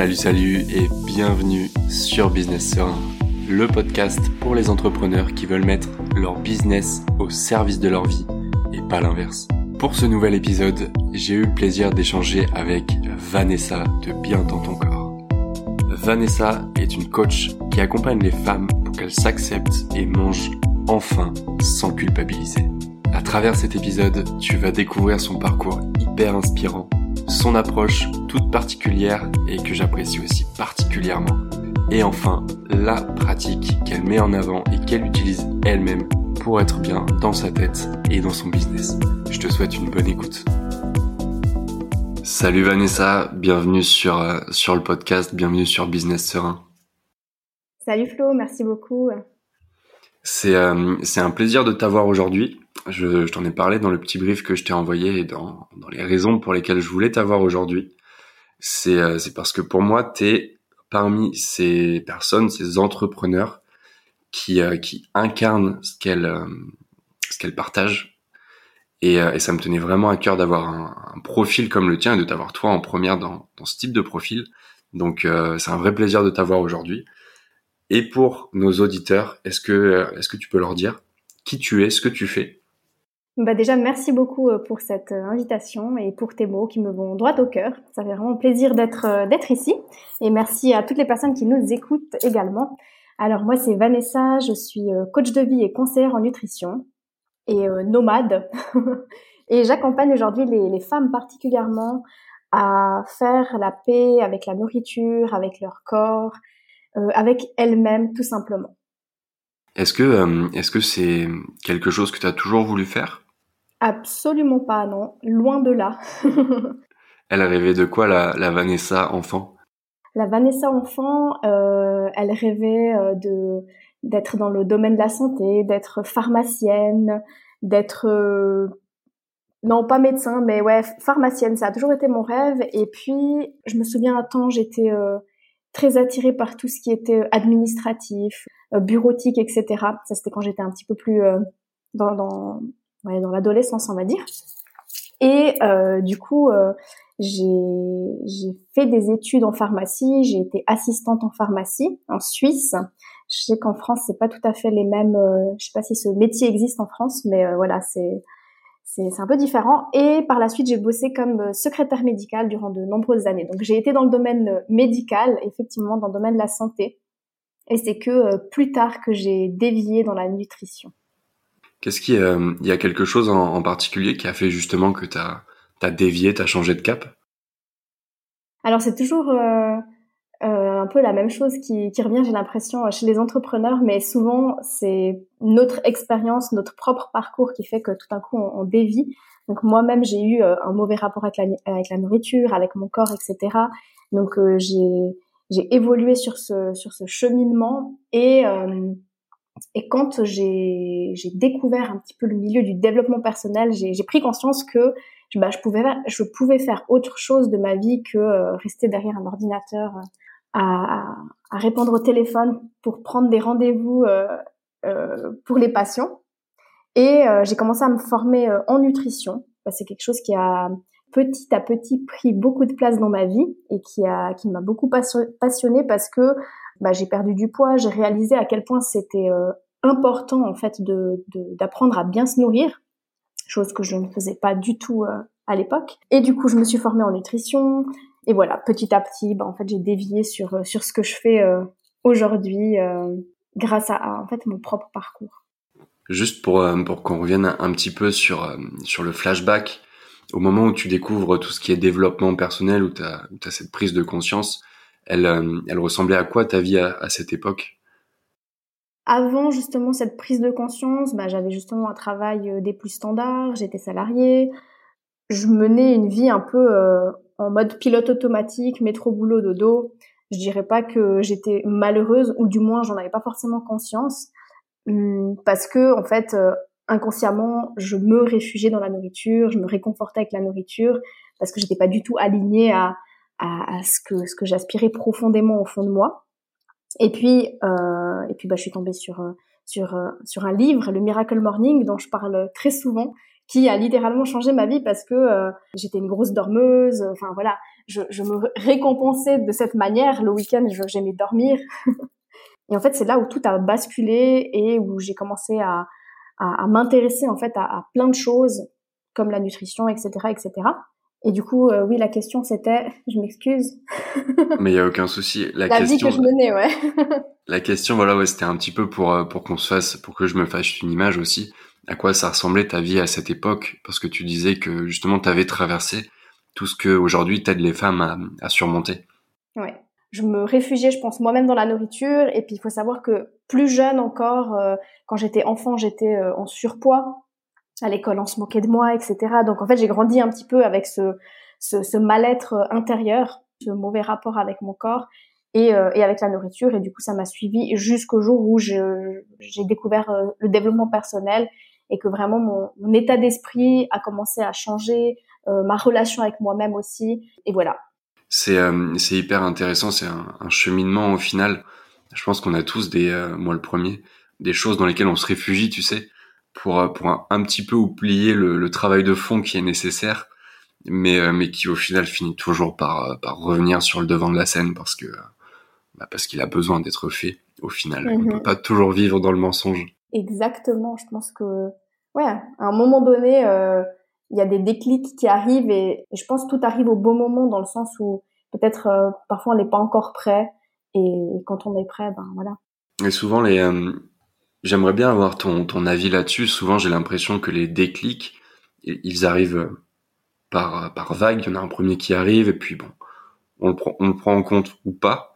Salut, salut et bienvenue sur Business Serein, le podcast pour les entrepreneurs qui veulent mettre leur business au service de leur vie et pas l'inverse. Pour ce nouvel épisode, j'ai eu le plaisir d'échanger avec Vanessa de Bien dans ton corps. Vanessa est une coach qui accompagne les femmes pour qu'elles s'acceptent et mangent enfin sans culpabiliser. À travers cet épisode, tu vas découvrir son parcours hyper inspirant son approche toute particulière et que j'apprécie aussi particulièrement. Et enfin, la pratique qu'elle met en avant et qu'elle utilise elle-même pour être bien dans sa tête et dans son business. Je te souhaite une bonne écoute. Salut Vanessa, bienvenue sur, euh, sur le podcast, bienvenue sur Business Serein. Salut Flo, merci beaucoup. C'est euh, c'est un plaisir de t'avoir aujourd'hui. Je, je t'en ai parlé dans le petit brief que je t'ai envoyé et dans, dans les raisons pour lesquelles je voulais t'avoir aujourd'hui. C'est euh, parce que pour moi, tu es parmi ces personnes, ces entrepreneurs qui, euh, qui incarnent ce qu'elles ce qu'elles partagent. Et, et, ça me tenait vraiment à cœur d'avoir un, un, profil comme le tien et de t'avoir toi en première dans, dans ce type de profil. Donc c'est un vrai plaisir de t'avoir aujourd'hui. Et pour nos auditeurs, est-ce que, est-ce que tu peux leur dire qui tu es, ce que tu fais bah déjà, merci beaucoup euh, pour cette euh, invitation et pour tes mots qui me vont droit au cœur. Ça fait vraiment plaisir d'être euh, d'être ici. Et merci à toutes les personnes qui nous écoutent également. Alors moi, c'est Vanessa, je suis coach de vie et conseillère en nutrition et nomade. et j'accompagne aujourd'hui les, femmes particulièrement à faire la paix avec la nourriture, avec leur corps, avec elle-même tout simplement. Est-ce que euh, est-ce que c'est quelque chose que tu as toujours voulu faire? Absolument pas, non, loin de là. elle rêvait de quoi la, la Vanessa enfant? La Vanessa enfant, euh, elle rêvait euh, de d'être dans le domaine de la santé, d'être pharmacienne, d'être non pas médecin, mais ouais pharmacienne. Ça a toujours été mon rêve. Et puis je me souviens un temps, j'étais très attirée par tout ce qui était euh, administratif, euh, bureautique, etc. Ça, c'était quand j'étais un petit peu plus euh, dans, dans, ouais, dans l'adolescence, on va dire. Et euh, du coup, euh, j'ai fait des études en pharmacie. J'ai été assistante en pharmacie en Suisse. Je sais qu'en France, c'est pas tout à fait les mêmes. Euh, je sais pas si ce métier existe en France, mais voilà, c'est c'est un peu différent. Et par la suite, j'ai bossé comme euh, secrétaire médicale durant de nombreuses années. Donc j'ai été dans le domaine euh, médical, effectivement, dans le domaine de la santé. Et c'est que euh, plus tard que j'ai dévié dans la nutrition. Qu'est-ce qui, il y a quelque chose en, particulier qui a fait justement que tu as, as, dévié, tu as changé de cap? Alors c'est toujours euh, un peu la même chose qui, revient, j'ai l'impression, chez les entrepreneurs, mais souvent c'est notre expérience, notre propre parcours qui fait que tout d'un coup on, dévie. Donc moi-même j'ai eu euh, un mauvais rapport avec la, nourriture, avec mon corps, etc. Donc euh, j'ai j'ai évolué sur ce sur ce cheminement et euh, et quand j'ai j'ai découvert un petit peu le milieu du développement personnel, j'ai j'ai pris conscience que bah, je pouvais je pouvais faire autre chose de ma vie que rester derrière un ordinateur à, à, répondre au téléphone pour prendre des rendez-vous euh, euh, pour les patients. Et euh, j'ai commencé à me former euh, en nutrition. C'est quelque chose qui a petit à petit pris beaucoup de place dans ma vie et qui a qui m'a beaucoup passionnée parce que bah, j'ai perdu du poids. J'ai réalisé à quel point c'était important en fait de d'apprendre à bien se nourrir, chose que je ne faisais pas du tout à l'époque. Et du coup, je me suis formée en nutrition et voilà, petit à petit, bah, en fait, j'ai dévié sur euh, sur ce que je fais euh, aujourd'hui euh, grâce à, en fait mon propre parcours. Juste pour pour qu'on revienne un, petit peu sur sur le flashback, au moment où tu découvres tout ce qui est développement personnel, où tu as, as, cette prise de conscience, elle elle ressemblait à quoi ta vie à, à cette époque? Avant justement cette prise de conscience, bah, j'avais justement un travail des plus standards, j'étais salariée, je menais une vie un peu en mode pilote automatique, métro boulot dodo. Je dirais pas que j'étais malheureuse ou du moins j'en avais pas forcément conscience hum, parce que en fait euh, inconsciemment je me réfugiais dans la nourriture, je me réconfortais avec la nourriture parce que j'étais pas du tout alignée à, à, ce que ce que j'aspirais profondément au fond de moi. Et puis euh, et puis bah je suis tombée sur sur sur un livre, le Miracle Morning, dont je parle très souvent, qui a littéralement changé ma vie parce que euh, j'étais une grosse dormeuse. Enfin voilà, je, je, me récompensais de cette manière. Le week-end, j'aimais dormir. et en fait, c'est là où tout a basculé et où j'ai commencé à, à, à m'intéresser en fait à, à, plein de choses comme la nutrition, etc., etc. Et du coup, euh, oui, la question c'était, je m'excuse. Mais il y a aucun souci. La, la question, vie que je menais, ouais. la question, voilà, ouais, c'était un petit peu pour euh, pour qu'on se fasse, pour que je me fasse une image aussi. À quoi ça ressemblait ta vie à cette époque Parce que tu disais que justement, tu avais traversé tout ce que aujourd'hui t'aide les femmes à, surmonter. Ouais. Je me réfugiais, je pense, moi-même dans la nourriture. Et puis, il faut savoir que plus jeune encore, euh, quand j'étais enfant, j'étais en surpoids à l'école on se moquait de moi, etc. Donc en fait j'ai grandi un petit peu avec ce, mal-être euh, intérieur, ce mauvais rapport avec mon corps et, euh, avec la nourriture et du coup ça m'a suivi jusqu'au jour où j'ai découvert euh, le développement personnel et que vraiment mon, mon état d'esprit a commencé à changer, ma relation avec moi-même aussi et voilà. C'est c'est hyper intéressant, c'est un, un, cheminement au final. Je pense qu'on a tous des, moi le premier, des choses dans lesquelles on se réfugie, tu sais pour euh, pour un, petit peu oublier le, le, travail de fond qui est nécessaire, mais euh, mais qui au final finit toujours par euh, par revenir sur le devant de la scène parce que bah parce qu'il a besoin d'être fait au final. On peut mhm. pas toujours vivre dans le mensonge. Exactement. Je pense que ouais, à un moment donné, il y a des déclics qui arrivent et, je pense tout arrive au bon moment dans le sens où peut-être parfois on n'est pas encore prêt et, quand on est prêt, ben voilà. Et souvent les J'aimerais bien avoir ton, ton avis là-dessus. Souvent, j'ai l'impression que les déclics, ils arrivent par, par vague. Il y en a un premier qui arrive et puis bon, on le prend, on le prend en compte ou pas.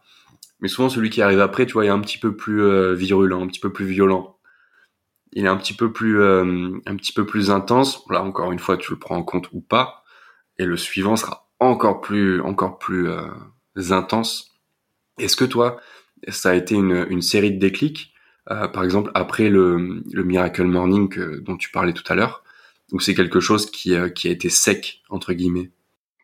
Mais souvent, celui qui arrive après, tu vois, il est un petit peu plus euh, virulent, un petit peu plus violent. Il est un petit peu plus, euh, un petit peu plus intense. Là, encore une fois, tu le prends en compte ou pas. Et le suivant sera encore plus, encore plus euh, intense. Est-ce que toi, ça a été une, série de déclics euh, par exemple après le, le Miracle Morning dont tu parlais tout à l'heure, ou c'est quelque chose qui, a été sec entre guillemets?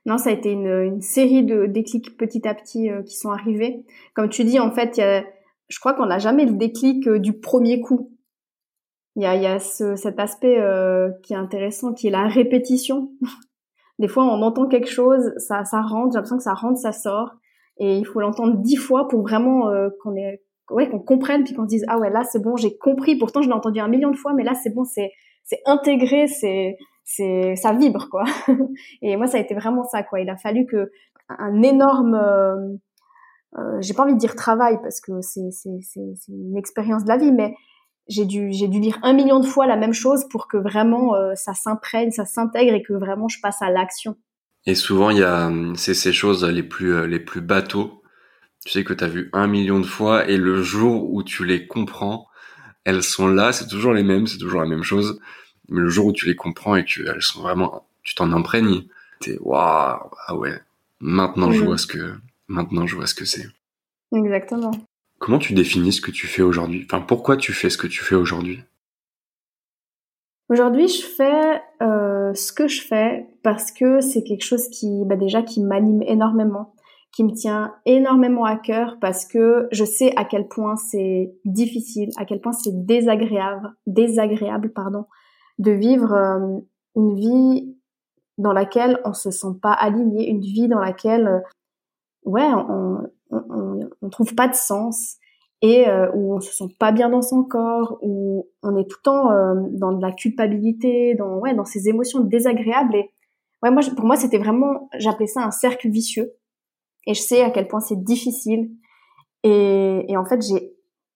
Non, ça a été une, série de déclics petit à petit qui sont arrivés. Comme tu dis, en fait, y a, je crois qu'on n'a jamais le déclic du premier coup. Il y a, y a ce, cet aspect qui est intéressant, qui est la répétition. Des fois, on entend quelque chose, ça, ça rentre, j'ai l'impression que ça rentre, ça sort, et il faut l'entendre dix fois pour vraiment qu'on ait ouais, qu'on comprenne puis qu'on se dise ah ouais là c'est bon j'ai compris. Pourtant je l'ai entendu un million de fois mais là c'est bon c'est c'est intégré c'est c'est ça vibre quoi. Et moi ça a été vraiment ça quoi. Il a fallu que un énorme euh, euh, j'ai pas envie de dire travail parce que c'est c'est c'est une expérience de la vie mais j'ai dû j'ai dû lire un million de fois la même chose pour que vraiment euh, ça s'imprègne ça s'intègre et que vraiment je passe à l'action et souvent il y a c'est ces choses les plus les plus bateaux tu sais que tu as vu un million de fois et le jour où tu les comprends, elles sont là, c'est toujours les mêmes, c'est toujours la même chose. Mais le jour où tu les comprends et qu'elles sont vraiment, tu t'en imprègnes, t'es waouh, ah ouais, maintenant je vois ce que, maintenant je vois ce que c'est. Exactement. Comment tu définis ce que tu fais aujourd'hui? Enfin, pourquoi tu fais ce que tu fais aujourd'hui? Aujourd'hui, je fais euh, ce que je fais parce que c'est quelque chose qui, bah déjà, qui m'anime énormément qui me tient énormément à cœur parce que je sais à quel point c'est difficile, à quel point c'est désagréable, désagréable pardon, de vivre euh, une vie dans laquelle on se sent pas aligné, une vie dans laquelle euh, ouais on, on, on, trouve pas de sens et euh, où on se sent pas bien dans son corps, où on est tout le temps dans de la culpabilité, dans ouais dans ces émotions désagréables. Et ouais moi pour moi c'était vraiment j'appelais ça un cercle vicieux. Et je sais à quel point c'est difficile. Et, et, en fait, j'ai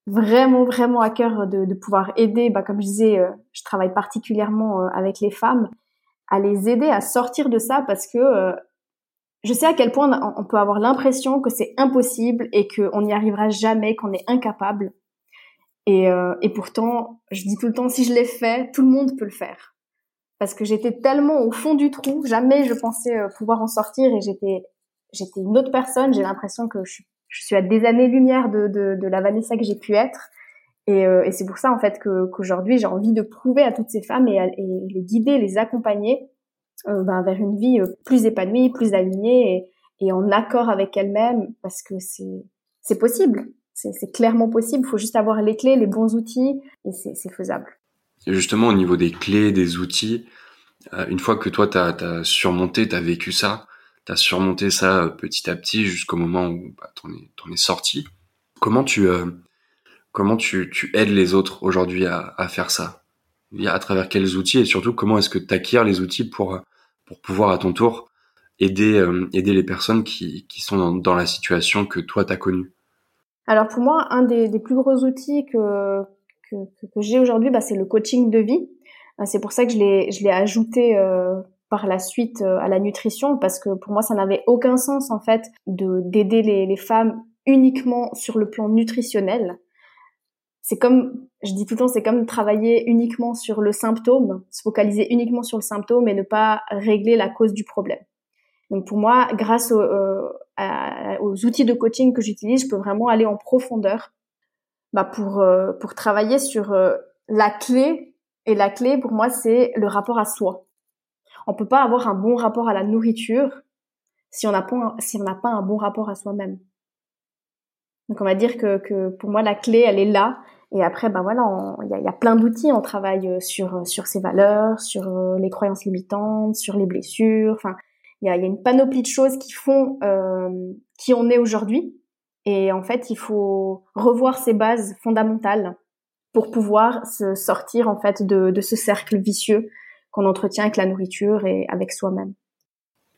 vraiment, vraiment à cœur de, de pouvoir aider, bah, comme je disais, euh, je travaille particulièrement euh, avec les femmes, à les aider à sortir de ça parce que euh, je sais à quel point on peut avoir l'impression que c'est impossible et qu'on n'y arrivera jamais, qu'on est incapable. Et, et pourtant, je dis tout le temps, si je l'ai fait, tout le monde peut le faire. Parce que j'étais tellement au fond du trou, jamais je pensais pouvoir en sortir et j'étais j'étais une autre personne. J'ai l'impression que je, suis à des années-lumière de, de, de, la Vanessa que j'ai pu être. Et, euh, et c'est pour ça en fait qu'aujourd'hui j'ai envie de prouver à toutes ces femmes et, et les guider, les accompagner euh, ben, vers une vie euh, plus épanouie, plus alignée et, en accord avec elles-mêmes parce que c'est possible, c'est clairement possible. Il faut juste avoir les clés, les bons outils et c'est faisable. Et justement au niveau des clés, des outils, une fois que toi, tu as, surmonté, tu as vécu ça, tu as surmonté ça petit à petit jusqu'au moment où bah, tu en, es sorti, comment tu, comment tu, tu aides les autres aujourd'hui à faire ça? À travers quels outils et surtout comment est-ce que tu acquiers les outils pour pour pouvoir à ton tour aider euh, aider les personnes qui, qui sont dans, dans la situation que toi tu as connue? Alors pour moi, un des, des plus gros outils que que, que, j'ai aujourd'hui, bah, c'est le coaching de vie. Euh, c'est pour ça que je l'ai je l'ai ajouté euh, par la suite euh, à la nutrition parce que pour moi ça n'avait aucun sens en fait de d'aider les, les femmes uniquement sur le plan nutritionnel c'est comme, je dis tout le temps, c'est comme travailler uniquement sur le symptôme, se focaliser uniquement sur le symptôme et ne pas régler la cause du problème. Donc pour moi, grâce euh, aux outils de coaching que j'utilise, je peux vraiment aller en profondeur bah pour euh, pour travailler sur euh, la clé. Et la clé pour moi, c'est le rapport à soi. On peut pas avoir un bon rapport à la nourriture si on n'a pas si pas un bon rapport à soi-même. Donc on va dire que, que pour moi la clé elle est là et après, ben voilà, il y a, plein d'outils. On travaille euh, sur euh, sur ses valeurs, sur euh, les croyances limitantes, sur les blessures. Enfin, il y a, une panoplie de choses qui font qui on est aujourd'hui. Et en fait, il faut revoir ces bases fondamentales pour pouvoir se sortir en fait de, ce cercle vicieux qu'on entretient avec la nourriture et avec soi-même.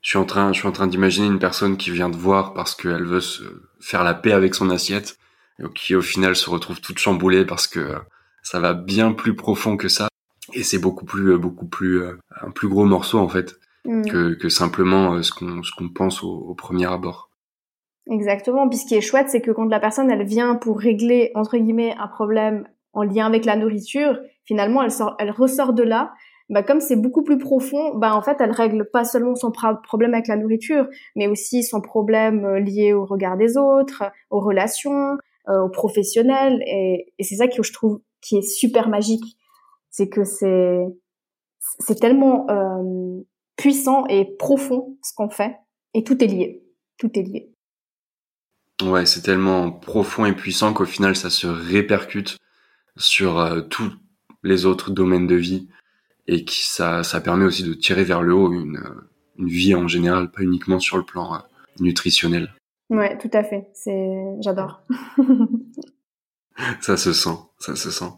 Je suis en train, je suis en train d'imaginer une personne qui vient de voir parce qu'elle veut faire la paix avec son assiette qui au final se retrouve toute chamboulée parce que euh, ça va bien plus profond que ça et c'est beaucoup plus euh, beaucoup plus euh, un plus gros morceau en fait mm. que, que simplement ce qu'on ce qu'on pense au, premier abord. Exactement. Puis ce qui est chouette, c'est que quand la personne elle vient pour régler entre guillemets un problème en lien avec la nourriture, finalement elle sort, elle ressort de là. Bah comme c'est beaucoup plus profond, bah en fait elle règle pas seulement son problème avec la nourriture, mais aussi son problème lié au regard des autres, aux relations, euh, aux professionnels. Et, c'est ça que je trouve qui est super magique. C'est que c'est c'est tellement euh, puissant et profond ce qu'on fait. Et tout est lié. Tout est lié. Ouais c'est tellement profond et puissant qu'au final ça se répercute sur euh, tous les autres domaines de vie. Et qui ça ça permet aussi de tirer vers le haut une une vie en général pas uniquement sur le plan euh, nutritionnel Ouais, tout à fait. C'est, j'adore. ça se sent, ça se sent.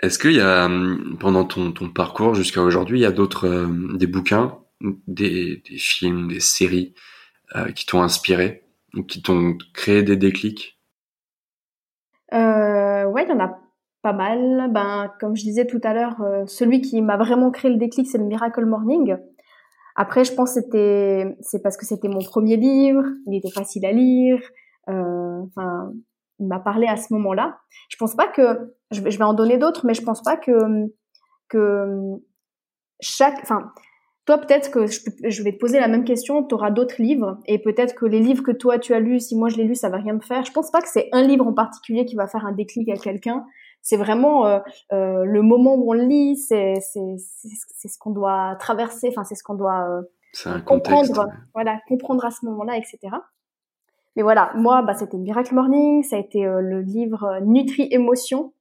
Est-ce qu'il y a, hum, pendant ton, ton parcours jusqu'à aujourd'hui, il y a d'autres, euh, des bouquins, des, des films, des séries euh, qui t'ont inspiré ou qui t'ont créé des déclics? Euh, Ouais, il y en a pas mal. Ben, comme je disais tout à l'heure, euh, celui qui m'a vraiment créé le déclic, c'est le Miracle Morning. Après, je pense que c'était, c'est parce que c'était mon premier livre, il était facile à lire. Euh, enfin, il m'a parlé à ce moment-là. Je pense pas que, je vais, en donner d'autres, mais je pense pas que que chaque, enfin, toi peut-être que je, je, vais te poser la même question, tu auras d'autres livres et peut-être que les livres que toi tu as lus, si moi je l'ai lu, ça va rien me faire. Je pense pas que c'est un livre en particulier qui va faire un déclic à quelqu'un c'est vraiment euh, euh, le moment où on le lit, c'est c'est c'est ce qu'on doit traverser, enfin c'est ce qu'on doit euh, comprendre, voilà, comprendre à ce moment-là, etc. Mais voilà, moi, bah, c'était Miracle Morning, ça a été le livre Nutri Émotion.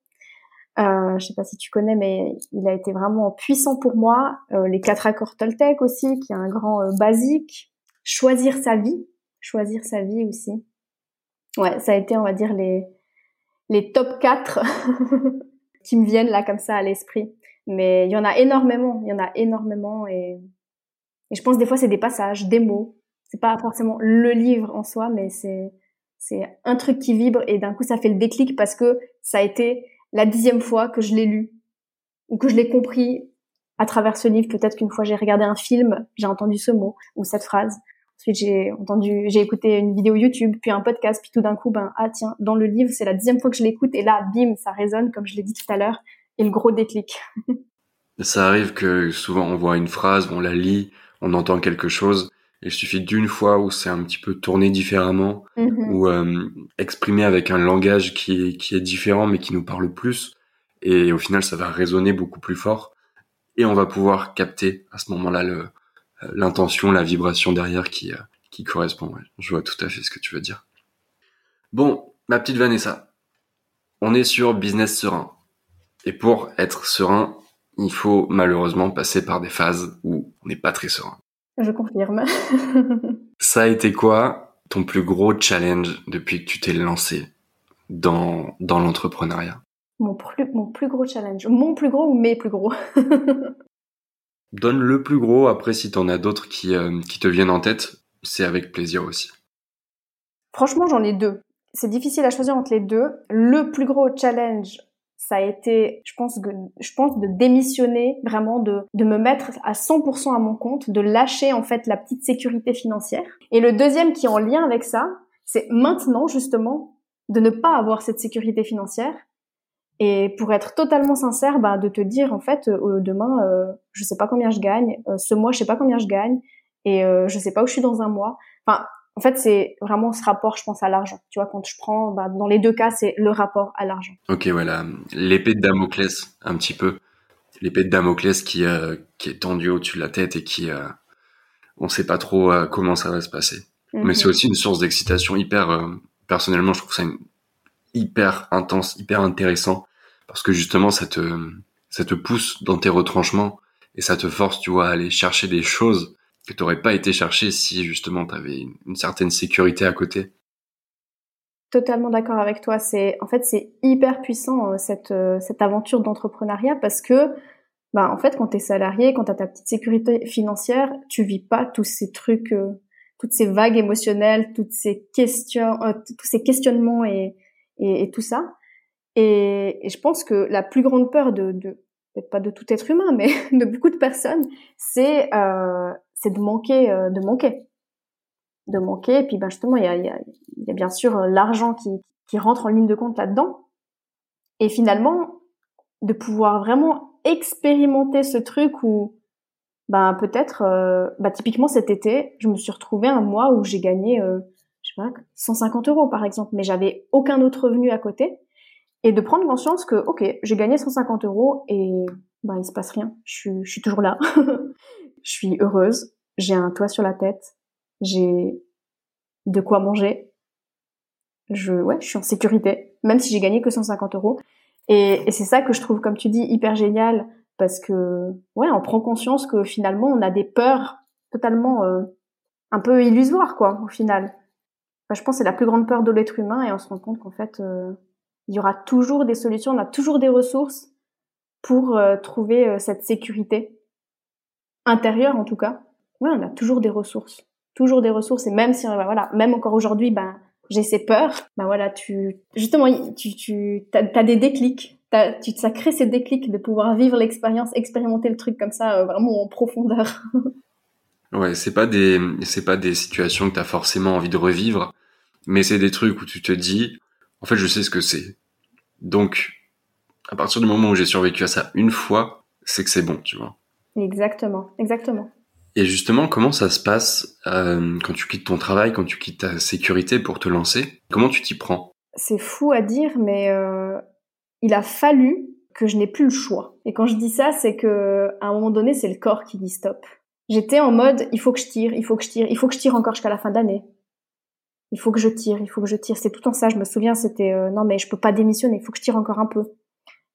Euh, je sais pas si tu connais, mais il a été vraiment puissant pour moi. les quatre accords Toltec aussi, qui est un grand basique. Choisir sa vie, choisir sa vie aussi. Ouais, ça a été, on va dire, les les top 4 qui me viennent là comme ça à l'esprit. Mais il y en a énormément, il y en a énormément et, et je pense des fois c'est des passages, des mots. C'est pas forcément le livre en soi, mais c'est c'est un truc qui vibre et d'un coup ça fait le déclic parce que ça a été la dixième fois que je l'ai lu ou que je l'ai compris à travers ce livre. Peut-être qu'une fois j'ai regardé un film, j'ai entendu ce mot ou cette phrase. Ensuite, j'ai entendu, j'ai écouté une vidéo YouTube, puis un podcast, puis tout d'un coup, ben, ah tiens, dans le livre, c'est la dixième fois que je l'écoute, et là, bim, ça résonne, comme je l'ai dit tout à l'heure, et le gros déclic. ça arrive que souvent on voit une phrase, on la lit, on entend quelque chose, et il suffit d'une fois où c'est un petit peu tourné différemment, mm-hmm. ou euh, exprimé avec un langage qui est, qui est différent, mais qui nous parle plus, et au final, ça va résonner beaucoup plus fort, et on va pouvoir capter à ce moment-là le, l'intention, la vibration derrière qui, euh, qui correspond. Je vois tout à fait ce que tu veux dire. Bon, ma petite Vanessa, on est sur business serein. Et pour être serein, il faut malheureusement passer par des phases où on n'est pas très serein. Je confirme. Ça a été quoi ton plus gros challenge depuis que tu t'es lancé dans, dans l'entrepreneuriat? Mon plus, mon plus gros challenge. Mon plus gros ou mes plus gros? Donne le plus gros, après si t'en as d'autres qui, euh, qui te viennent en tête, c'est avec plaisir aussi. Franchement, j'en ai deux. C'est difficile à choisir entre les deux. Le plus gros challenge, ça a été, je pense, je pense de démissionner, vraiment de, de me mettre à 100% à mon compte, de lâcher en fait la petite sécurité financière. Et le deuxième qui est en lien avec ça, c'est maintenant justement de ne pas avoir cette sécurité financière et pour être totalement sincère, bah, de te dire en fait euh, demain, euh, je sais pas combien je gagne, euh, ce mois je sais pas combien je gagne, et euh, je sais pas où je suis dans un mois. Enfin, en fait, c'est vraiment ce rapport, je pense, à l'argent. Tu vois, quand je prends, bah, dans les deux cas, c'est le rapport à l'argent. Ok, voilà, l'épée de Damoclès, un petit peu, l'épée de Damoclès qui qui est tendue au-dessus de la tête et qui on sait pas trop comment ça va se passer. Mais c'est mhm. aussi une source d'excitation hyper. personnellement, je trouve ça une hyper intense, hyper intéressant parce que justement ça te ça te pousse dans tes retranchements et ça te force, tu vois, à aller chercher des choses que tu n'aurais pas été chercher si justement tu avais une, certaine sécurité à côté. Totalement d'accord avec toi. C'est en fait c'est hyper puissant euh, cette euh, cette aventure d'entrepreneuriat parce que bah en fait quand tu es salarié, quand tu as ta petite sécurité financière, tu vis pas tous ces trucs euh, toutes ces vagues émotionnelles, toutes ces questions tous ces questionnements et et, et tout ça. Et, et, je pense que la plus grande peur de, de pas de tout être humain, mais de beaucoup de personnes, c'est euh, c'est de manquer, euh, de manquer, de manquer. Et puis ben justement, il y a, y, a, y a bien sûr euh, l'argent qui, qui rentre en ligne de compte là-dedans. Et finalement, de pouvoir vraiment expérimenter ce truc où, ben peut-être, euh, ben, typiquement cet été, je me suis retrouvée un mois où j'ai gagné euh, je sais pas, 150 euros par exemple, mais j'avais aucun autre revenu à côté. Et de prendre conscience que, ok, j'ai gagné 150 euros et bah, il se passe rien. Je suis, je suis toujours là. je suis heureuse. J'ai un toit sur la tête. J'ai de quoi manger. Je, ouais, je suis en sécurité, même si j'ai gagné que 150 euros. Et, et c'est ça que je trouve, comme tu dis, hyper génial parce que, ouais, on prend conscience que finalement, on a des peurs totalement euh, un peu illusoires, quoi, au final je pense que c'est la plus grande peur de l'être humain et on se rend compte qu'en fait, euh, il y aura toujours des solutions, on a toujours des ressources pour euh, trouver euh, cette sécurité intérieure en tout cas. Ouais, on a toujours des ressources, toujours des ressources et même si voilà, même encore aujourd'hui, ben j'ai ces peurs, ben voilà, tu justement tu tu as, des déclics, tu ça crée ces déclics de pouvoir vivre l'expérience, expérimenter le truc comme ça vraiment en profondeur. Ouais, c'est pas des c'est pas des situations que tu as forcément envie de revivre, mais c'est des trucs où tu te dis en fait, je sais ce que c'est. Donc à partir du moment où j'ai survécu à ça une fois, c'est que c'est bon, tu vois. Exactement, exactement. Et justement, comment ça se passe euh, quand tu quittes ton travail, quand tu quittes ta sécurité pour te lancer Comment tu t'y prends? C'est fou à dire, mais euh, il a fallu que je n'ai plus le choix. Et quand je dis ça, c'est que à un moment donné, c'est le corps qui dit stop. J'étais en mode, il faut que je tire, il faut que je tire, il faut que je tire encore jusqu'à la fin d'année. Il faut que je tire, il faut que je tire. C'est tout en ça. Je me souviens, c'était euh, non mais je peux pas démissionner, il faut que je tire encore un peu.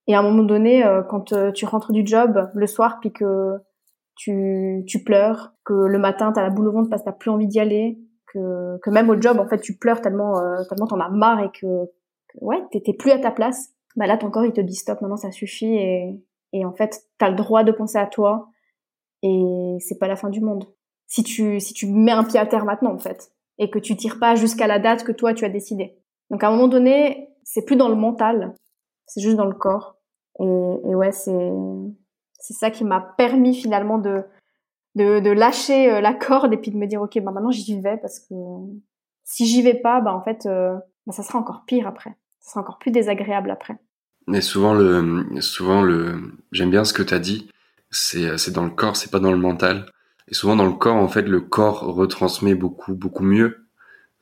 Et à un moment donné, euh, quand euh, tu rentres du job le soir, puis que tu, tu pleures, que le matin t'as la boule au ventre parce que t'as plus envie d'y aller, que, que même au job en fait tu pleures tellement tellement t'en as marre et que, que ouais t'étais plus à ta place. Bah là ton corps il te dit stop, maintenant ça suffit et et en fait t'as le droit de penser à toi et c'est pas la fin du monde. Si tu, si tu mets un pied à terre maintenant, en fait, et que tu tires pas jusqu'à la date que toi tu as décidé. Donc à un moment donné, c'est plus dans le mental, c'est juste dans le corps. Et, et ouais, c'est, c'est ça qui m'a permis finalement de, de, de, lâcher euh, la corde et puis de me dire ok, bah maintenant j'y vais parce que si j'y vais pas, bah en fait, euh, bah, ça sera encore pire après. Ça sera encore plus désagréable après. Mais souvent le, souvent le, j'aime bien ce que tu as dit c'est c'est dans le corps, c'est pas dans le mental. Et souvent dans le corps, en fait, le corps retransmet beaucoup beaucoup mieux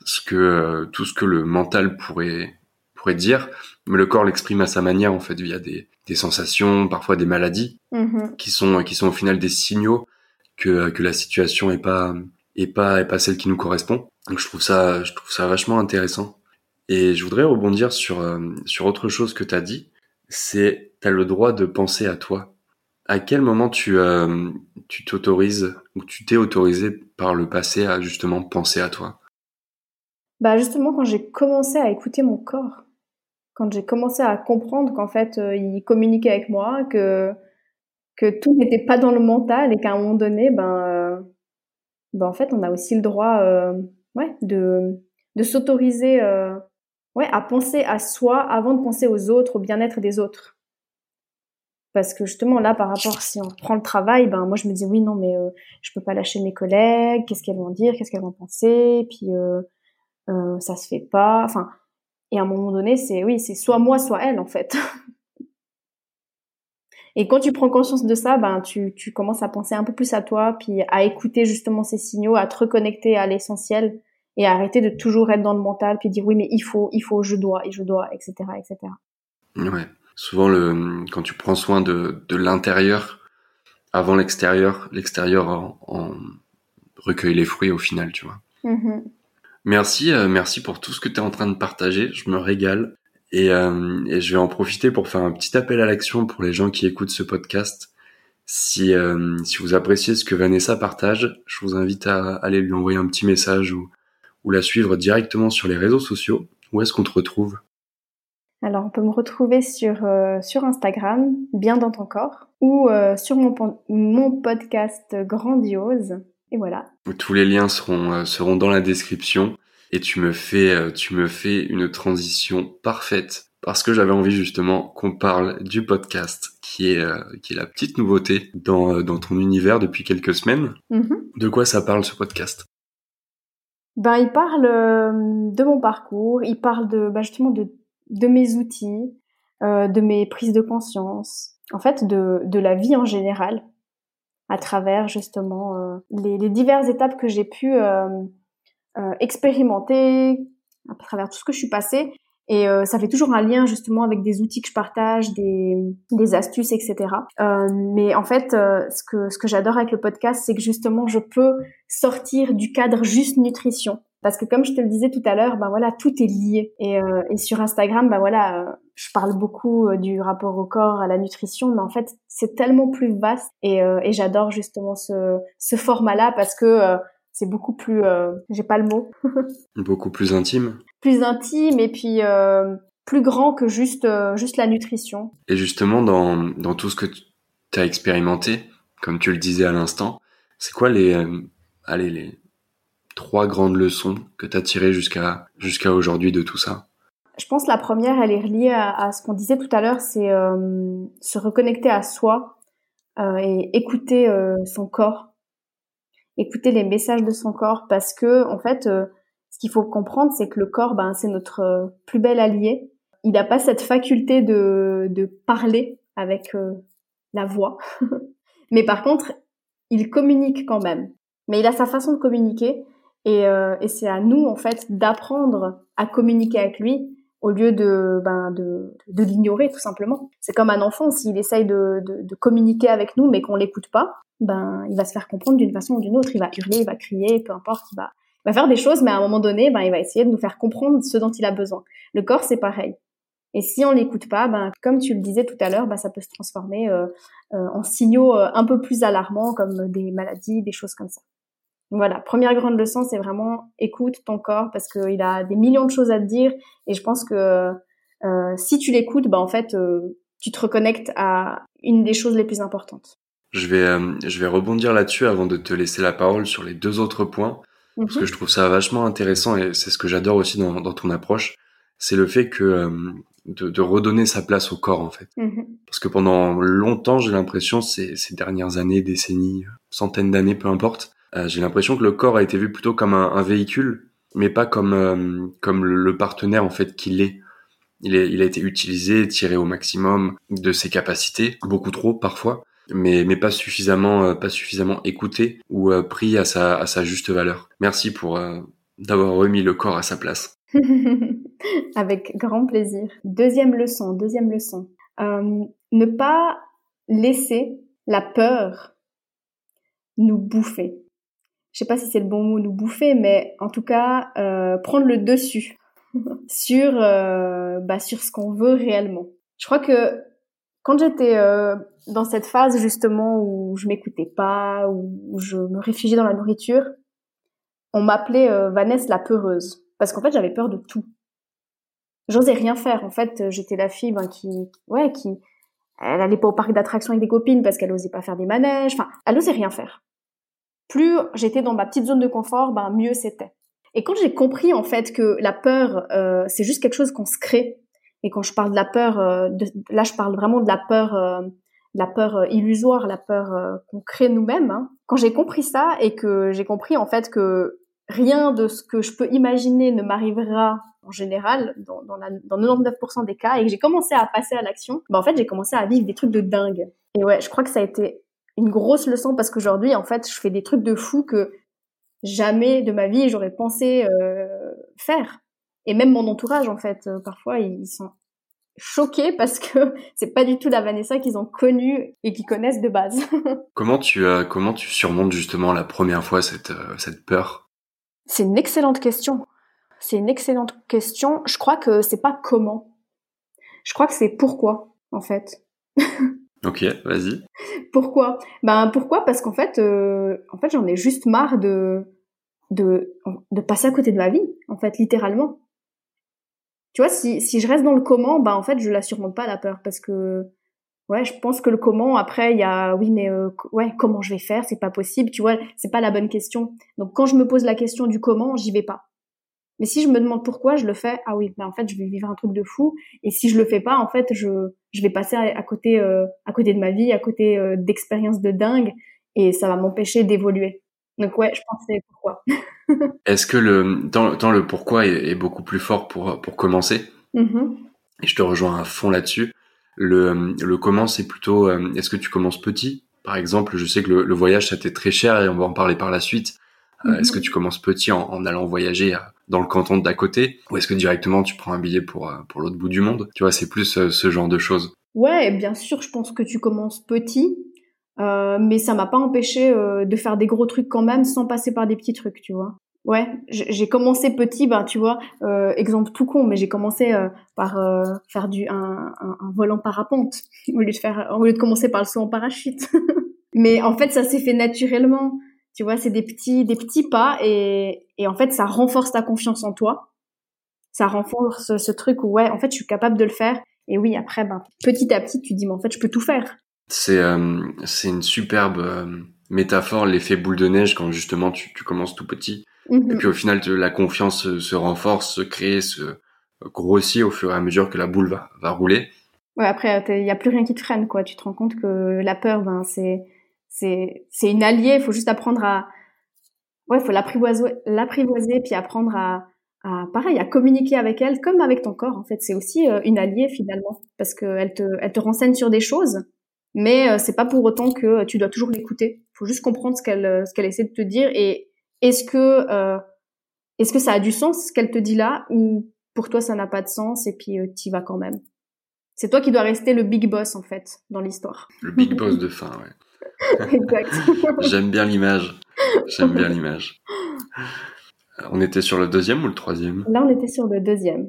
ce que euh, tout ce que le mental pourrait pourrait dire, mais le corps l'exprime à sa manière en fait via des des sensations, parfois des maladies mm-hmm. qui sont qui sont au final des signaux que que la situation est pas est pas est pas celle qui nous correspond. Donc je trouve ça je trouve ça vachement intéressant. Et je voudrais rebondir sur euh, sur autre chose que tu as dit, c'est tu as le droit de penser à toi À quel moment tu euh, tu t'autorises ou tu t'es autorisé par le passé à justement penser à toi? Bah justement quand j'ai commencé à écouter mon corps, quand j'ai commencé à comprendre qu'en fait euh, il communiquait avec moi, que que tout n'était pas dans le mental et qu'à un moment donné, ben, euh, ben en fait on a aussi le droit, ouais, de de s'autoriser, ouais, à penser à soi avant de penser aux autres, au bien-être des autres. Parce que justement là, par rapport si on prend le travail, ben moi je me dis oui non mais euh, je peux pas lâcher mes collègues, qu'est-ce qu'elles vont dire, qu'est-ce qu'elles vont penser, puis euh, euh, ça se fait pas. Enfin et à un moment donné c'est oui c'est soit moi soit elle en fait. et quand tu prends conscience de ça, ben tu tu commences à penser un peu plus à toi, puis à écouter justement ces signaux, à te reconnecter à l'essentiel et arrêter de toujours être dans le mental puis dire oui mais il faut il faut je dois et je dois etc etc. Ouais souvent le quand tu prends soin de, de l'intérieur avant l'extérieur, l'extérieur en, recueille les fruits au final, tu vois. Mm-hmm. Merci, euh, merci pour tout ce que tu es en train de partager. Je me régale et, euh, et, je vais en profiter pour faire un petit appel à l'action pour les gens qui écoutent ce podcast. Si, euh, si vous appréciez ce que Vanessa partage, je vous invite à aller lui envoyer un petit message ou, ou la suivre directement sur les réseaux sociaux. Où est-ce qu'on te retrouve? Alors, on peut me retrouver sur, euh, sur Instagram, bien dans ton corps, ou euh, sur mon, mon podcast Grandiose. Et voilà. Tous les liens seront, euh, seront dans la description. Et tu me fais, tu me fais une transition parfaite parce que j'avais envie justement qu'on parle du podcast qui est, qui est la petite nouveauté dans, dans ton univers depuis quelques semaines. Mm-hmm. De quoi ça parle ce podcast? Ben, il parle de mon parcours, il parle de, ben, justement de de mes outils, euh, de mes prises de conscience, en fait de, de la vie en général, à travers justement euh, les, les, diverses étapes que j'ai pu euh, euh, expérimenter, à travers tout ce que je suis passée. Et euh, ça fait toujours un lien justement avec des outils que je partage, des, des astuces, etc. Euh, mais en fait, ce que, ce que j'adore avec le podcast, c'est que justement, je peux sortir du cadre juste nutrition parce que comme je te le disais tout à l'heure, ben voilà, tout est lié. Et, euh, et sur Instagram, ben voilà, euh, je parle beaucoup euh, du rapport au corps, à la nutrition, mais en fait, c'est tellement plus vaste. Et, et j'adore justement ce, ce format-là parce que c'est beaucoup plus, j'ai pas le mot. beaucoup plus intime. Plus intime et puis plus grand que juste juste la nutrition. Et justement, dans dans tout ce que tu as expérimenté, comme tu le disais à l'instant, c'est quoi les allez les trois grandes leçons que tu as tirées jusqu'à jusqu'à aujourd'hui de tout ça Je pense la première, elle est reliée à, ce qu'on disait tout à l'heure, c'est euh, se reconnecter à soi euh, et écouter euh, son corps, écouter les messages de son corps, parce que en fait, ce qu'il faut comprendre, c'est que le corps, ben, c'est notre plus bel allié. Il n'a pas cette faculté de, de parler avec la voix, mais par contre, il communique quand même. Mais il a sa façon de communiquer et, euh, et c'est à nous, en fait, d'apprendre à communiquer avec lui au lieu de, ben, de, de l'ignorer, tout simplement. C'est comme un enfant, s'il essaye de, de, de, communiquer avec nous, mais qu'on l'écoute pas, ben, il va se faire comprendre d'une façon ou d'une autre. Il va hurler, il va crier, peu importe, il va, il va faire des choses, mais à un moment donné, ben, il va essayer de nous faire comprendre ce dont il a besoin. Le corps, c'est pareil. Et si on l'écoute pas, ben, comme tu le disais tout à l'heure, ben, ça peut se transformer euh, euh, en signaux euh, un peu plus alarmants, comme des maladies, des choses comme ça. Voilà, première grande leçon, c'est vraiment écoute ton corps parce qu'il a des millions de choses à te dire et je pense que euh, si tu l'écoutes, bah en fait, euh, tu te reconnectes à une des choses les plus importantes. Je vais, euh, je vais rebondir là-dessus avant de te laisser la parole sur les deux autres points parce que mhm. je trouve ça vachement intéressant et c'est ce que j'adore aussi dans, dans, ton approche, c'est le fait que de, de, redonner sa place au corps en fait. Mhm. Parce que pendant longtemps, j'ai l'impression, ces, ces dernières années, décennies, centaines d'années, peu importe, euh, j'ai l'impression que le corps a été vu plutôt comme un, véhicule, mais pas comme euh, comme le, partenaire en fait qu'il est. Il, est. il a été utilisé, tiré au maximum de ses capacités, beaucoup trop parfois, mais mais pas suffisamment euh, pas suffisamment écouté ou pris à sa à sa juste valeur. Merci pour d'avoir remis le corps à sa place. Avec grand plaisir. Deuxième leçon, deuxième leçon. Euh, ne pas laisser la peur nous bouffer je sais pas si c'est le bon mot, nous bouffer, mais en tout cas euh, prendre le dessus sur euh, bah, sur ce qu'on veut réellement. Je crois que quand j'étais dans cette phase justement où je m'écoutais pas, où je me réfugiais dans la nourriture, on m'appelait Vanessa la peureuse parce qu'en fait j'avais peur de tout. J'osais rien faire. En fait, j'étais la fille ben, qui, ouais, qui, elle allait pas au parc d'attractions avec des copines parce qu'elle osait pas faire des manèges. Enfin, elle osait rien faire. Plus j'étais dans ma petite zone de confort, ben mieux c'était. Et quand j'ai compris en fait que la peur, euh, c'est juste quelque chose qu'on se crée. Et quand je parle de la peur, euh, de, là je parle vraiment de la peur, euh, la peur illusoire, la peur qu'on crée nous-mêmes. Hein. Quand j'ai compris ça et que j'ai compris en fait que rien de ce que je peux imaginer ne m'arrivera en général dans, dans, la, dans 99% des cas et que j'ai commencé à passer à l'action, bah en fait j'ai commencé à vivre des trucs de dingue. Et ouais, je crois que ça a été une grosse leçon parce qu'aujourd'hui en fait je fais des trucs de fou que jamais de ma vie j'aurais pensé euh, faire. Et même mon entourage en fait euh, parfois ils sont choqués parce que c'est pas du tout la Vanessa qu'ils ont connue et qu'ils connaissent de base. comment tu euh, comment tu surmontes justement la première fois cette cette peur? C'est une excellente question. C'est une excellente question. Je crois que c'est pas comment. Je crois que c'est pourquoi, en fait. ok, vas-y. Pourquoi? Ben pourquoi? Parce qu'en fait, euh, en fait, j'en ai juste marre de de de passer à côté de ma vie, en fait, littéralement. Tu vois, si si je reste dans le comment, ben en fait, je la surmonte pas la peur parce que ouais, je pense que le comment, après, il y a, oui, mais euh, ouais, comment je vais faire, c'est pas possible, tu vois, c'est pas la bonne question. Donc quand je me pose la question du comment, j'y vais pas. Mais si je me demande pourquoi, je le fais, ah oui, ben en fait, je vais vivre un truc de fou. Et si je le fais pas, en fait, je, je vais passer à, côté, euh, à côté de ma vie, à côté euh, d'expériences de dingue, et ça va m'empêcher d'évoluer. Donc ouais, je pense que c'est pourquoi. Est-ce que le, tant, le pourquoi est, beaucoup plus fort pour, pour commencer, mm-hmm. et je te rejoins à fond là-dessus, le, le comment, c'est plutôt, euh, est-ce que tu commences petit? Par exemple, je sais que le, voyage, ça t'est très cher et on va en parler par la suite. Est-ce que mhm. tu commences petit en, allant voyager euh, dans le canton d'à côté ou est-ce que directement tu prends un billet pour, pour l'autre bout du monde? Tu vois, c'est plus ce genre de choses. Ouais, bien sûr, je pense que tu commences petit, mais ça m'a pas empêché de faire des gros trucs quand même sans passer par des petits trucs, tu vois. Ouais, j'ai commencé petit, ben tu vois, euh, exemple tout con, mais j'ai commencé euh, par euh, faire du un, un, un, parapente au lieu de faire au lieu de commencer par le saut en parachute. mais en fait, ça s'est fait naturellement. Tu vois, c'est des petits des petits pas et et en fait, ça renforce ta confiance en toi. Ça renforce ce truc où ouais, en fait, je suis capable de le faire. Et oui, après, ben petit à petit, tu dis mais en fait, je peux tout faire. C'est c'est une superbe métaphore l'effet boule de neige quand justement tu, tu commences tout petit et mhm. puis au final, la confiance se, renforce, se crée, se grossit au fur et à mesure que la boule va, va rouler. Ouais, après, il n'y a plus rien qui te freine, quoi. Tu te rends compte que la peur, ben, c'est, c'est, une alliée. Il faut juste apprendre à, ouais, faut l'apprivoiser, l'apprivoiser, puis apprendre à, pareil, à communiquer avec elle, comme avec ton corps, en fait. C'est aussi euh, une alliée, finalement. Parce qu'elle te, elle te renseigne sur des choses, mais euh, c'est pas pour autant que tu dois toujours l'écouter. Il faut juste comprendre ce qu'elle, ce qu'elle essaie de te dire et est-ce que euh, est-ce que ça a du sens ce qu'elle te dit là ou pour toi ça n'a pas de sens et puis euh, y vas quand même? C'est toi qui dois rester le big boss en fait dans l'histoire. Le big boss de fin, ouais. exact. J'aime bien l'image. J'aime bien l'image. On était sur le deuxième ou le troisième? Là, on était sur le deuxième.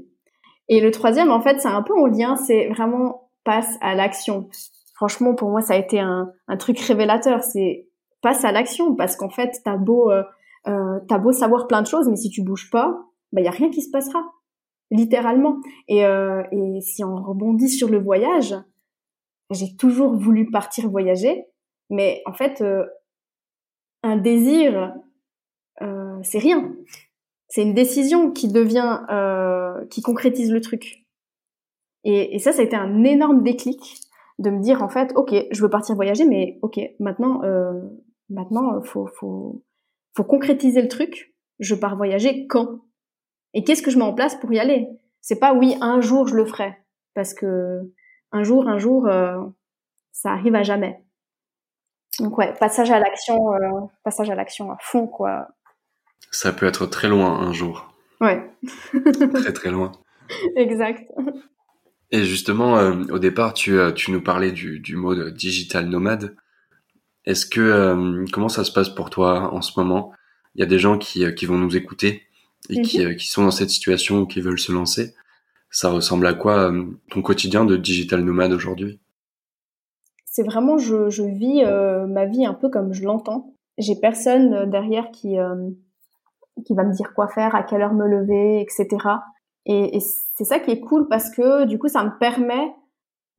Et le troisième, en fait, c'est un peu en lien, c'est vraiment passe à l'action. Franchement, pour moi, ça a été un, un truc révélateur. C'est passe à l'action parce qu'en fait, t'as beau euh, euh, t'as beau savoir plein de choses, mais si tu bouges pas, bah y a rien qui se passera, littéralement. Et, euh, et si on rebondit sur le voyage, j'ai toujours voulu partir voyager, mais en fait, euh, un désir, euh, c'est rien. C'est une décision qui devient, euh, qui concrétise le truc. Et, ça, ça a été un énorme déclic de me dire en fait, ok, je veux partir voyager, mais ok, maintenant, maintenant, faut, faut, concrétiser le truc. Je pars voyager quand? Et qu'est-ce que je mets en place pour y aller? C'est pas oui, un jour je le ferai, parce que un jour, un jour, ça arrive à jamais. Donc ouais, passage à l'action, euh, passage à l'action à fond quoi. Ça peut être très loin un jour. Ouais. très très loin. Exact. Et justement, euh, au départ, tu, tu nous parlais du, du mot de digital nomade. Est-ce que euh, comment ça se passe pour toi en ce moment? Il y a des gens qui, euh, qui vont nous écouter et qui, mhm. euh, qui sont dans cette situation ou qui veulent se lancer. Ça ressemble à quoi ton quotidien de digital nomade aujourd'hui? C'est vraiment je, je vis ma vie un peu comme je l'entends. J'ai personne derrière qui qui va me dire quoi faire, à quelle heure me lever, etc. Et, et c'est ça qui est cool parce que du coup, ça me permet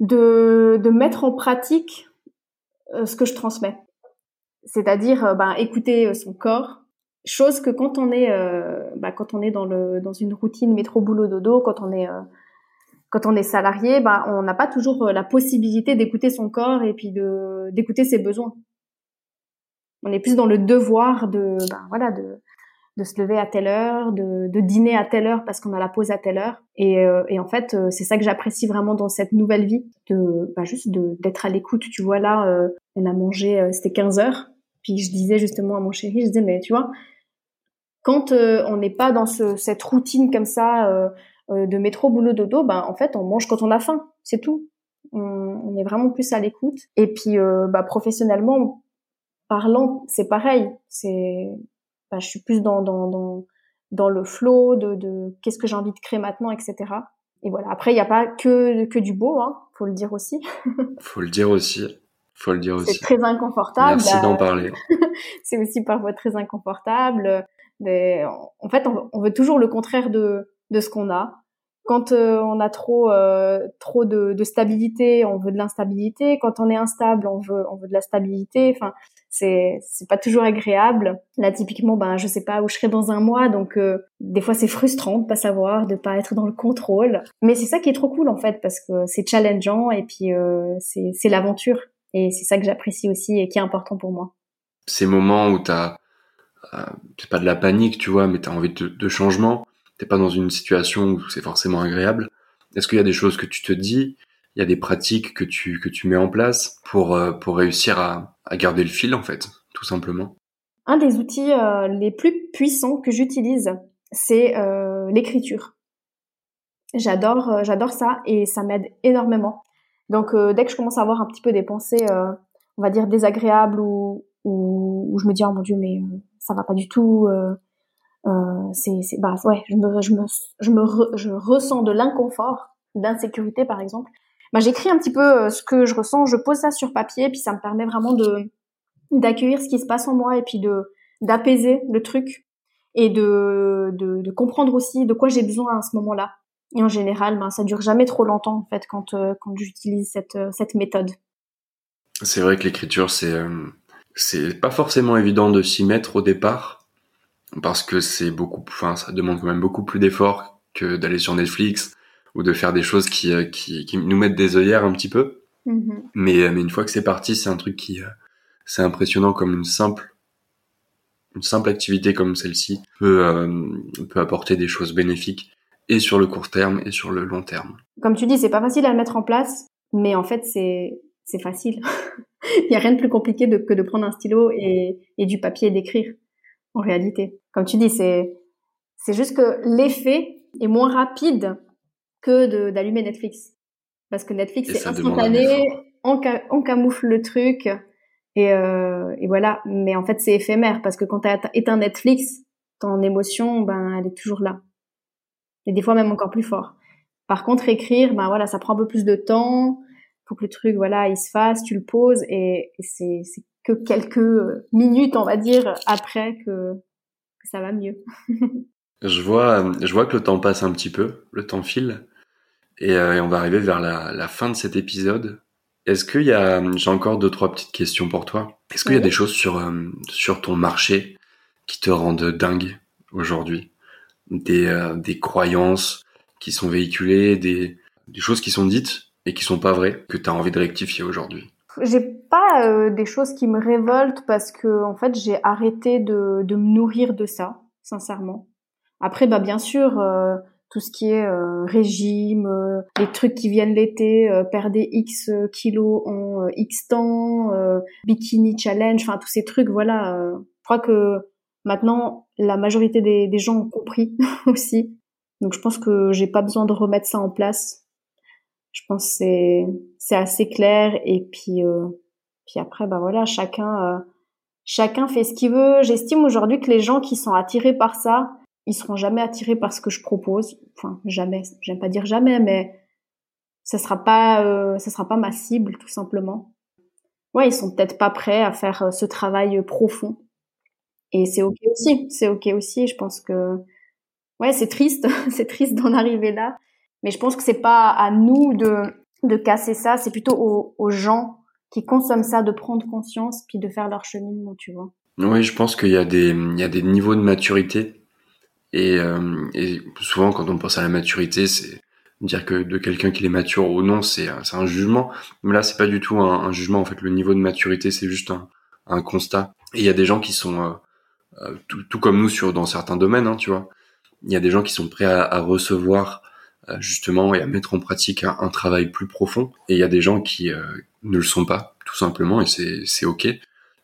de, de mettre en pratique euh, ce que je transmets. C'est-à-dire euh, ben, écouter euh, son corps, chose que quand on est, ben, quand on est dans, le, dans une routine métro boulot dodo, quand on est quand on est salarié, ben, on n'a pas toujours la possibilité d'écouter son corps et puis de d'écouter ses besoins. On est plus dans le devoir de ben, voilà de de se lever à telle heure, de, de dîner à telle heure parce qu'on a la pause à telle heure. Et, euh, et en fait, euh, c'est ça que j'apprécie vraiment dans cette nouvelle vie, de bah, juste d'être à l'écoute. Tu vois là, euh, on a mangé, c'était 15 heures. Puis je disais justement à mon chéri, je disais mais tu vois, quand on n'est pas dans ce, cette routine comme ça de métro boulot dodo, ben en fait on mange quand on a faim, c'est tout. On, on, est vraiment plus à l'écoute. Et puis bah, professionnellement parlant, c'est pareil. C'est bah, je suis plus dans, dans, dans, dans le flow de, de qu'est-ce que j'ai envie de créer maintenant, etc. Et voilà. Après, il n'y a pas que, que du beau, hein, faut le dire aussi. faut le dire aussi. Faut le dire aussi. C'est très inconfortable. Merci d'en parler. c'est aussi parfois très inconfortable. Mais en fait, on veut toujours le contraire de, de ce qu'on a. Quand euh, on a trop euh, trop de, stabilité, on veut de l'instabilité. Quand on est instable, on veut on veut de la stabilité. Enfin, c'est c'est pas toujours agréable. Là, typiquement, ben je sais pas où je serai dans un mois, donc euh, des fois c'est frustrant de pas savoir, de pas être dans le contrôle. Mais c'est ça qui est trop cool en fait parce que c'est challengeant et puis c'est c'est l'aventure et c'est ça que j'apprécie aussi et qui est important pour moi. Ces moments où t'as c'est pas de la panique, tu vois, mais t'as envie de, de changement t'es pas dans une situation où c'est forcément agréable. Est-ce qu'il y a des choses que tu te dis, il y a des pratiques que tu que tu mets en place pour euh, pour réussir à, à garder le fil en fait, tout simplement? Un des outils euh, les plus puissants que j'utilise, c'est euh, l'écriture. J'adore j'adore ça et ça m'aide énormément. Donc dès que je commence à avoir un petit peu des pensées, on va dire désagréables ou, ou, je me dis oh mon dieu mais ça va pas du tout euh, c'est, c'est, bah ouais, je me, je me, je me, je ressens de l'inconfort, d'insécurité par exemple. Bah j'écris un petit peu euh, ce que je ressens, je pose ça sur papier, puis ça me permet vraiment de d'accueillir ce qui se passe en moi et puis de d'apaiser le truc et de, de, de comprendre aussi de quoi j'ai besoin à ce moment-là. Et en général, ben, ça dure jamais trop longtemps en fait quand euh, quand j'utilise cette cette méthode. C'est vrai que l'écriture c'est c'est pas forcément évident de s'y mettre au départ parce que c'est beaucoup, enfin, ça demande quand même beaucoup plus d'efforts que d'aller sur Netflix ou de faire des choses qui, euh, qui, qui nous mettent des œillères un petit peu. Mm-hmm. Mais, euh, mais une fois que c'est parti, c'est un truc qui, euh, c'est impressionnant comme une simple, une simple activité comme celle-ci peut, peut apporter des choses bénéfiques et sur le court terme et sur le long terme. Comme tu dis, c'est pas facile à le mettre en place, mais en fait, c'est, c'est facile. Il y a rien de plus compliqué de, que de prendre un stylo et, et du papier et d'écrire en réalité. Comme tu dis, c'est c'est juste que l'effet est moins rapide que d'allumer Netflix. Parce que Netflix, c'est instantané, on, on, camoufle le truc, et, euh, et voilà. Mais en fait, c'est éphémère, parce que quand tu as éteint Netflix, ton émotion, ben, elle est toujours là. Et des fois même encore plus fort. Par contre, écrire, ben voilà, ça prend un peu plus de temps, faut que le truc, voilà, il se fasse, tu le poses, et, et c'est que quelques minutes, on va dire, après que, ça va mieux. je vois, je vois que le temps passe un petit peu, le temps file, et, euh, on va arriver vers la, fin de cet épisode. Est-ce qu'il y a, j'ai encore deux trois petites questions pour toi. Est-ce qu'il y a des choses sur euh, sur ton marché qui te rendent dingue aujourd'hui, des euh, des croyances qui sont véhiculées, des des choses qui sont dites et qui sont pas vraies que tu as envie de rectifier aujourd'hui? J'ai pas euh, des choses qui me révoltent parce que en fait j'ai arrêté de, de me nourrir de ça, sincèrement. Après, bah bien sûr, euh, tout ce qui est euh, régime, les trucs qui viennent l'été, perdre X kilos en X temps, bikini challenge, enfin tous ces trucs, voilà. je crois que maintenant la majorité des, des gens ont compris aussi. Donc je pense que j'ai pas besoin de remettre ça en place je pense c'est c'est assez clair et puis euh, puis après bah voilà chacun euh, chacun fait ce qu'il veut. J'estime aujourd'hui que les gens qui sont attirés par ça ils seront jamais attirés par ce que je propose. Enfin jamais. J'aime pas dire jamais mais ça sera pas euh, ça sera pas ma cible tout simplement. Ouais, ils sont peut-être pas prêts à faire ce travail profond. Et c'est ok aussi, c'est ok aussi. Je pense que ouais, c'est triste, c'est triste d'en arriver là, mais je pense que c'est pas à nous de de casser ça, c'est plutôt aux, aux gens qui consomment ça de prendre conscience puis de faire leur cheminement, tu vois. Oui, je pense qu'il y a des il y a des niveaux de maturité et, euh, et souvent quand on pense à la maturité, c'est dire que de quelqu'un qui est mature ou non, c'est un jugement. Mais là, c'est pas du tout un, un, jugement. En fait, le niveau de maturité, c'est juste un, un constat. Et il y a des gens qui sont euh, euh tout, tout, comme nous sur dans certains domaines, hein, tu vois. Il y a des gens qui sont prêts à, à recevoir justement et à mettre en pratique un, travail plus profond. Et il y a des gens qui euh, ne le sont pas, tout simplement, et c'est ok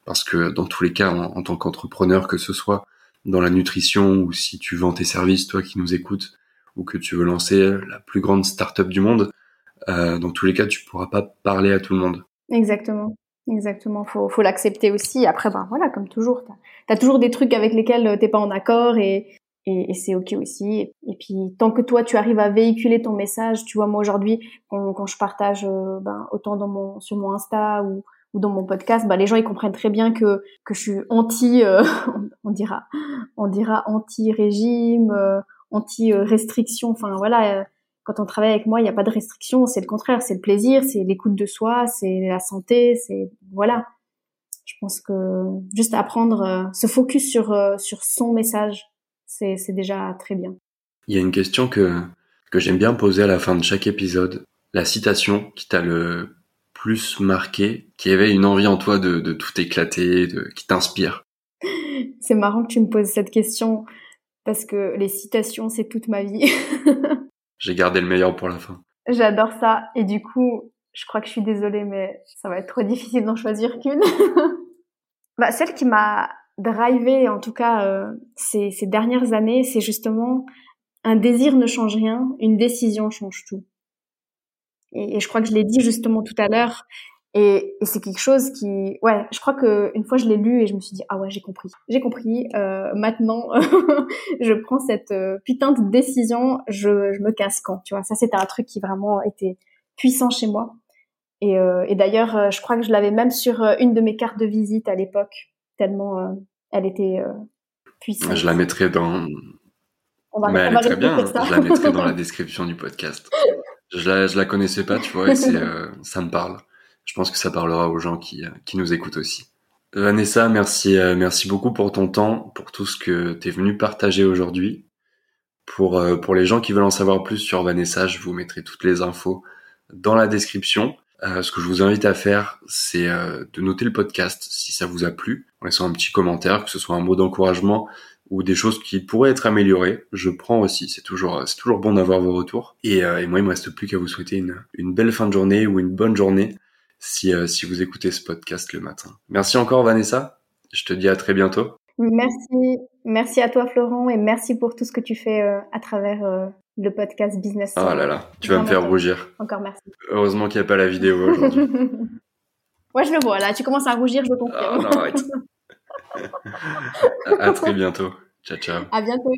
parce que dans tous les cas, en, tant qu'entrepreneur, que ce soit dans la nutrition ou si tu vends tes services, toi qui nous écoutes, ou que tu veux lancer la plus grande start-up du monde, euh, dans tous les cas, tu pourras pas parler à tout le monde. Exactement. Exactement, faut faut l'accepter aussi. Après, ben voilà, comme toujours, t'as as toujours des trucs avec lesquels t'es pas en accord et et, et c'est ok aussi. Et, puis tant que toi tu arrives à véhiculer ton message, tu vois moi aujourd'hui quand, quand je partage euh, ben, autant dans mon sur mon Insta ou ou dans mon podcast, bah, les gens ils comprennent très bien que que je suis anti, euh, on dira, on dira anti régime, euh, anti restriction. Enfin voilà, euh, quand on travaille avec moi, il n'y a pas de restriction, c'est le contraire, c'est le plaisir, c'est l'écoute de soi, c'est la santé, c'est voilà. Je pense que juste apprendre, se focus sur sur son message, c'est déjà très bien. Il y a une question que que j'aime bien poser à la fin de chaque épisode, la citation qui t'a le plus marqué, qui avait une envie en toi de, de tout éclater, de, qui t'inspire C'est marrant que tu me poses cette question parce que les citations, c'est toute ma vie. J'ai gardé le meilleur pour la fin. J'adore ça et du coup, je crois que je suis désolée, mais ça va être trop difficile d'en choisir qu'une. bah, celle qui m'a drivé, en tout cas, euh, ces, ces dernières années, c'est justement un désir ne change rien, une décision change tout. Et, et je crois que je l'ai dit justement tout à l'heure. Et, et c'est quelque chose qui, ouais, je crois que une fois je l'ai lu et je me suis dit ah ouais j'ai compris, j'ai compris. Euh, maintenant, je prends cette euh, putain de décision, je, je me casse quand, tu vois. Ça c'était un truc qui vraiment était puissant chez moi. Et, euh, et d'ailleurs, euh, je crois que je l'avais même sur une de mes cartes de visite à l'époque, tellement elle était puissante. Je la mettrai dans. On va, Mais on va très bien. Hein. Je la mettrai dans la description du podcast. Je la, je la connaissais pas, tu vois, et c'est, euh, ça me parle. Je pense que ça parlera aux gens qui, qui nous écoutent aussi. Vanessa, merci, euh, merci beaucoup pour ton temps, pour tout ce que tu es venu partager aujourd'hui. Pour, euh, pour les gens qui veulent en savoir plus sur Vanessa, je vous mettrai toutes les infos dans la description. Euh, ce que je vous invite à faire, c'est euh, de noter le podcast si ça vous a plu, en laissant un petit commentaire, que ce soit un mot d'encouragement ou des choses qui pourraient être améliorées, je prends aussi. C'est toujours, c'est toujours bon d'avoir vos retours. Et, euh, et, moi, il me reste plus qu'à vous souhaiter une, une belle fin de journée ou une bonne journée si, euh, si vous écoutez ce podcast le matin. Merci encore, Vanessa. Je te dis à très bientôt. Merci, merci à toi, Florent, et merci pour tout ce que tu fais euh, à travers euh, le podcast Business. Ah là là, tu vas me faire rougir. Encore merci. Heureusement qu'il n'y a pas la vidéo aujourd'hui. ouais, je le vois là. Tu commences à rougir, je comprends. Ah, non, arrête. à très bientôt. Ciao, ciao. À bientôt.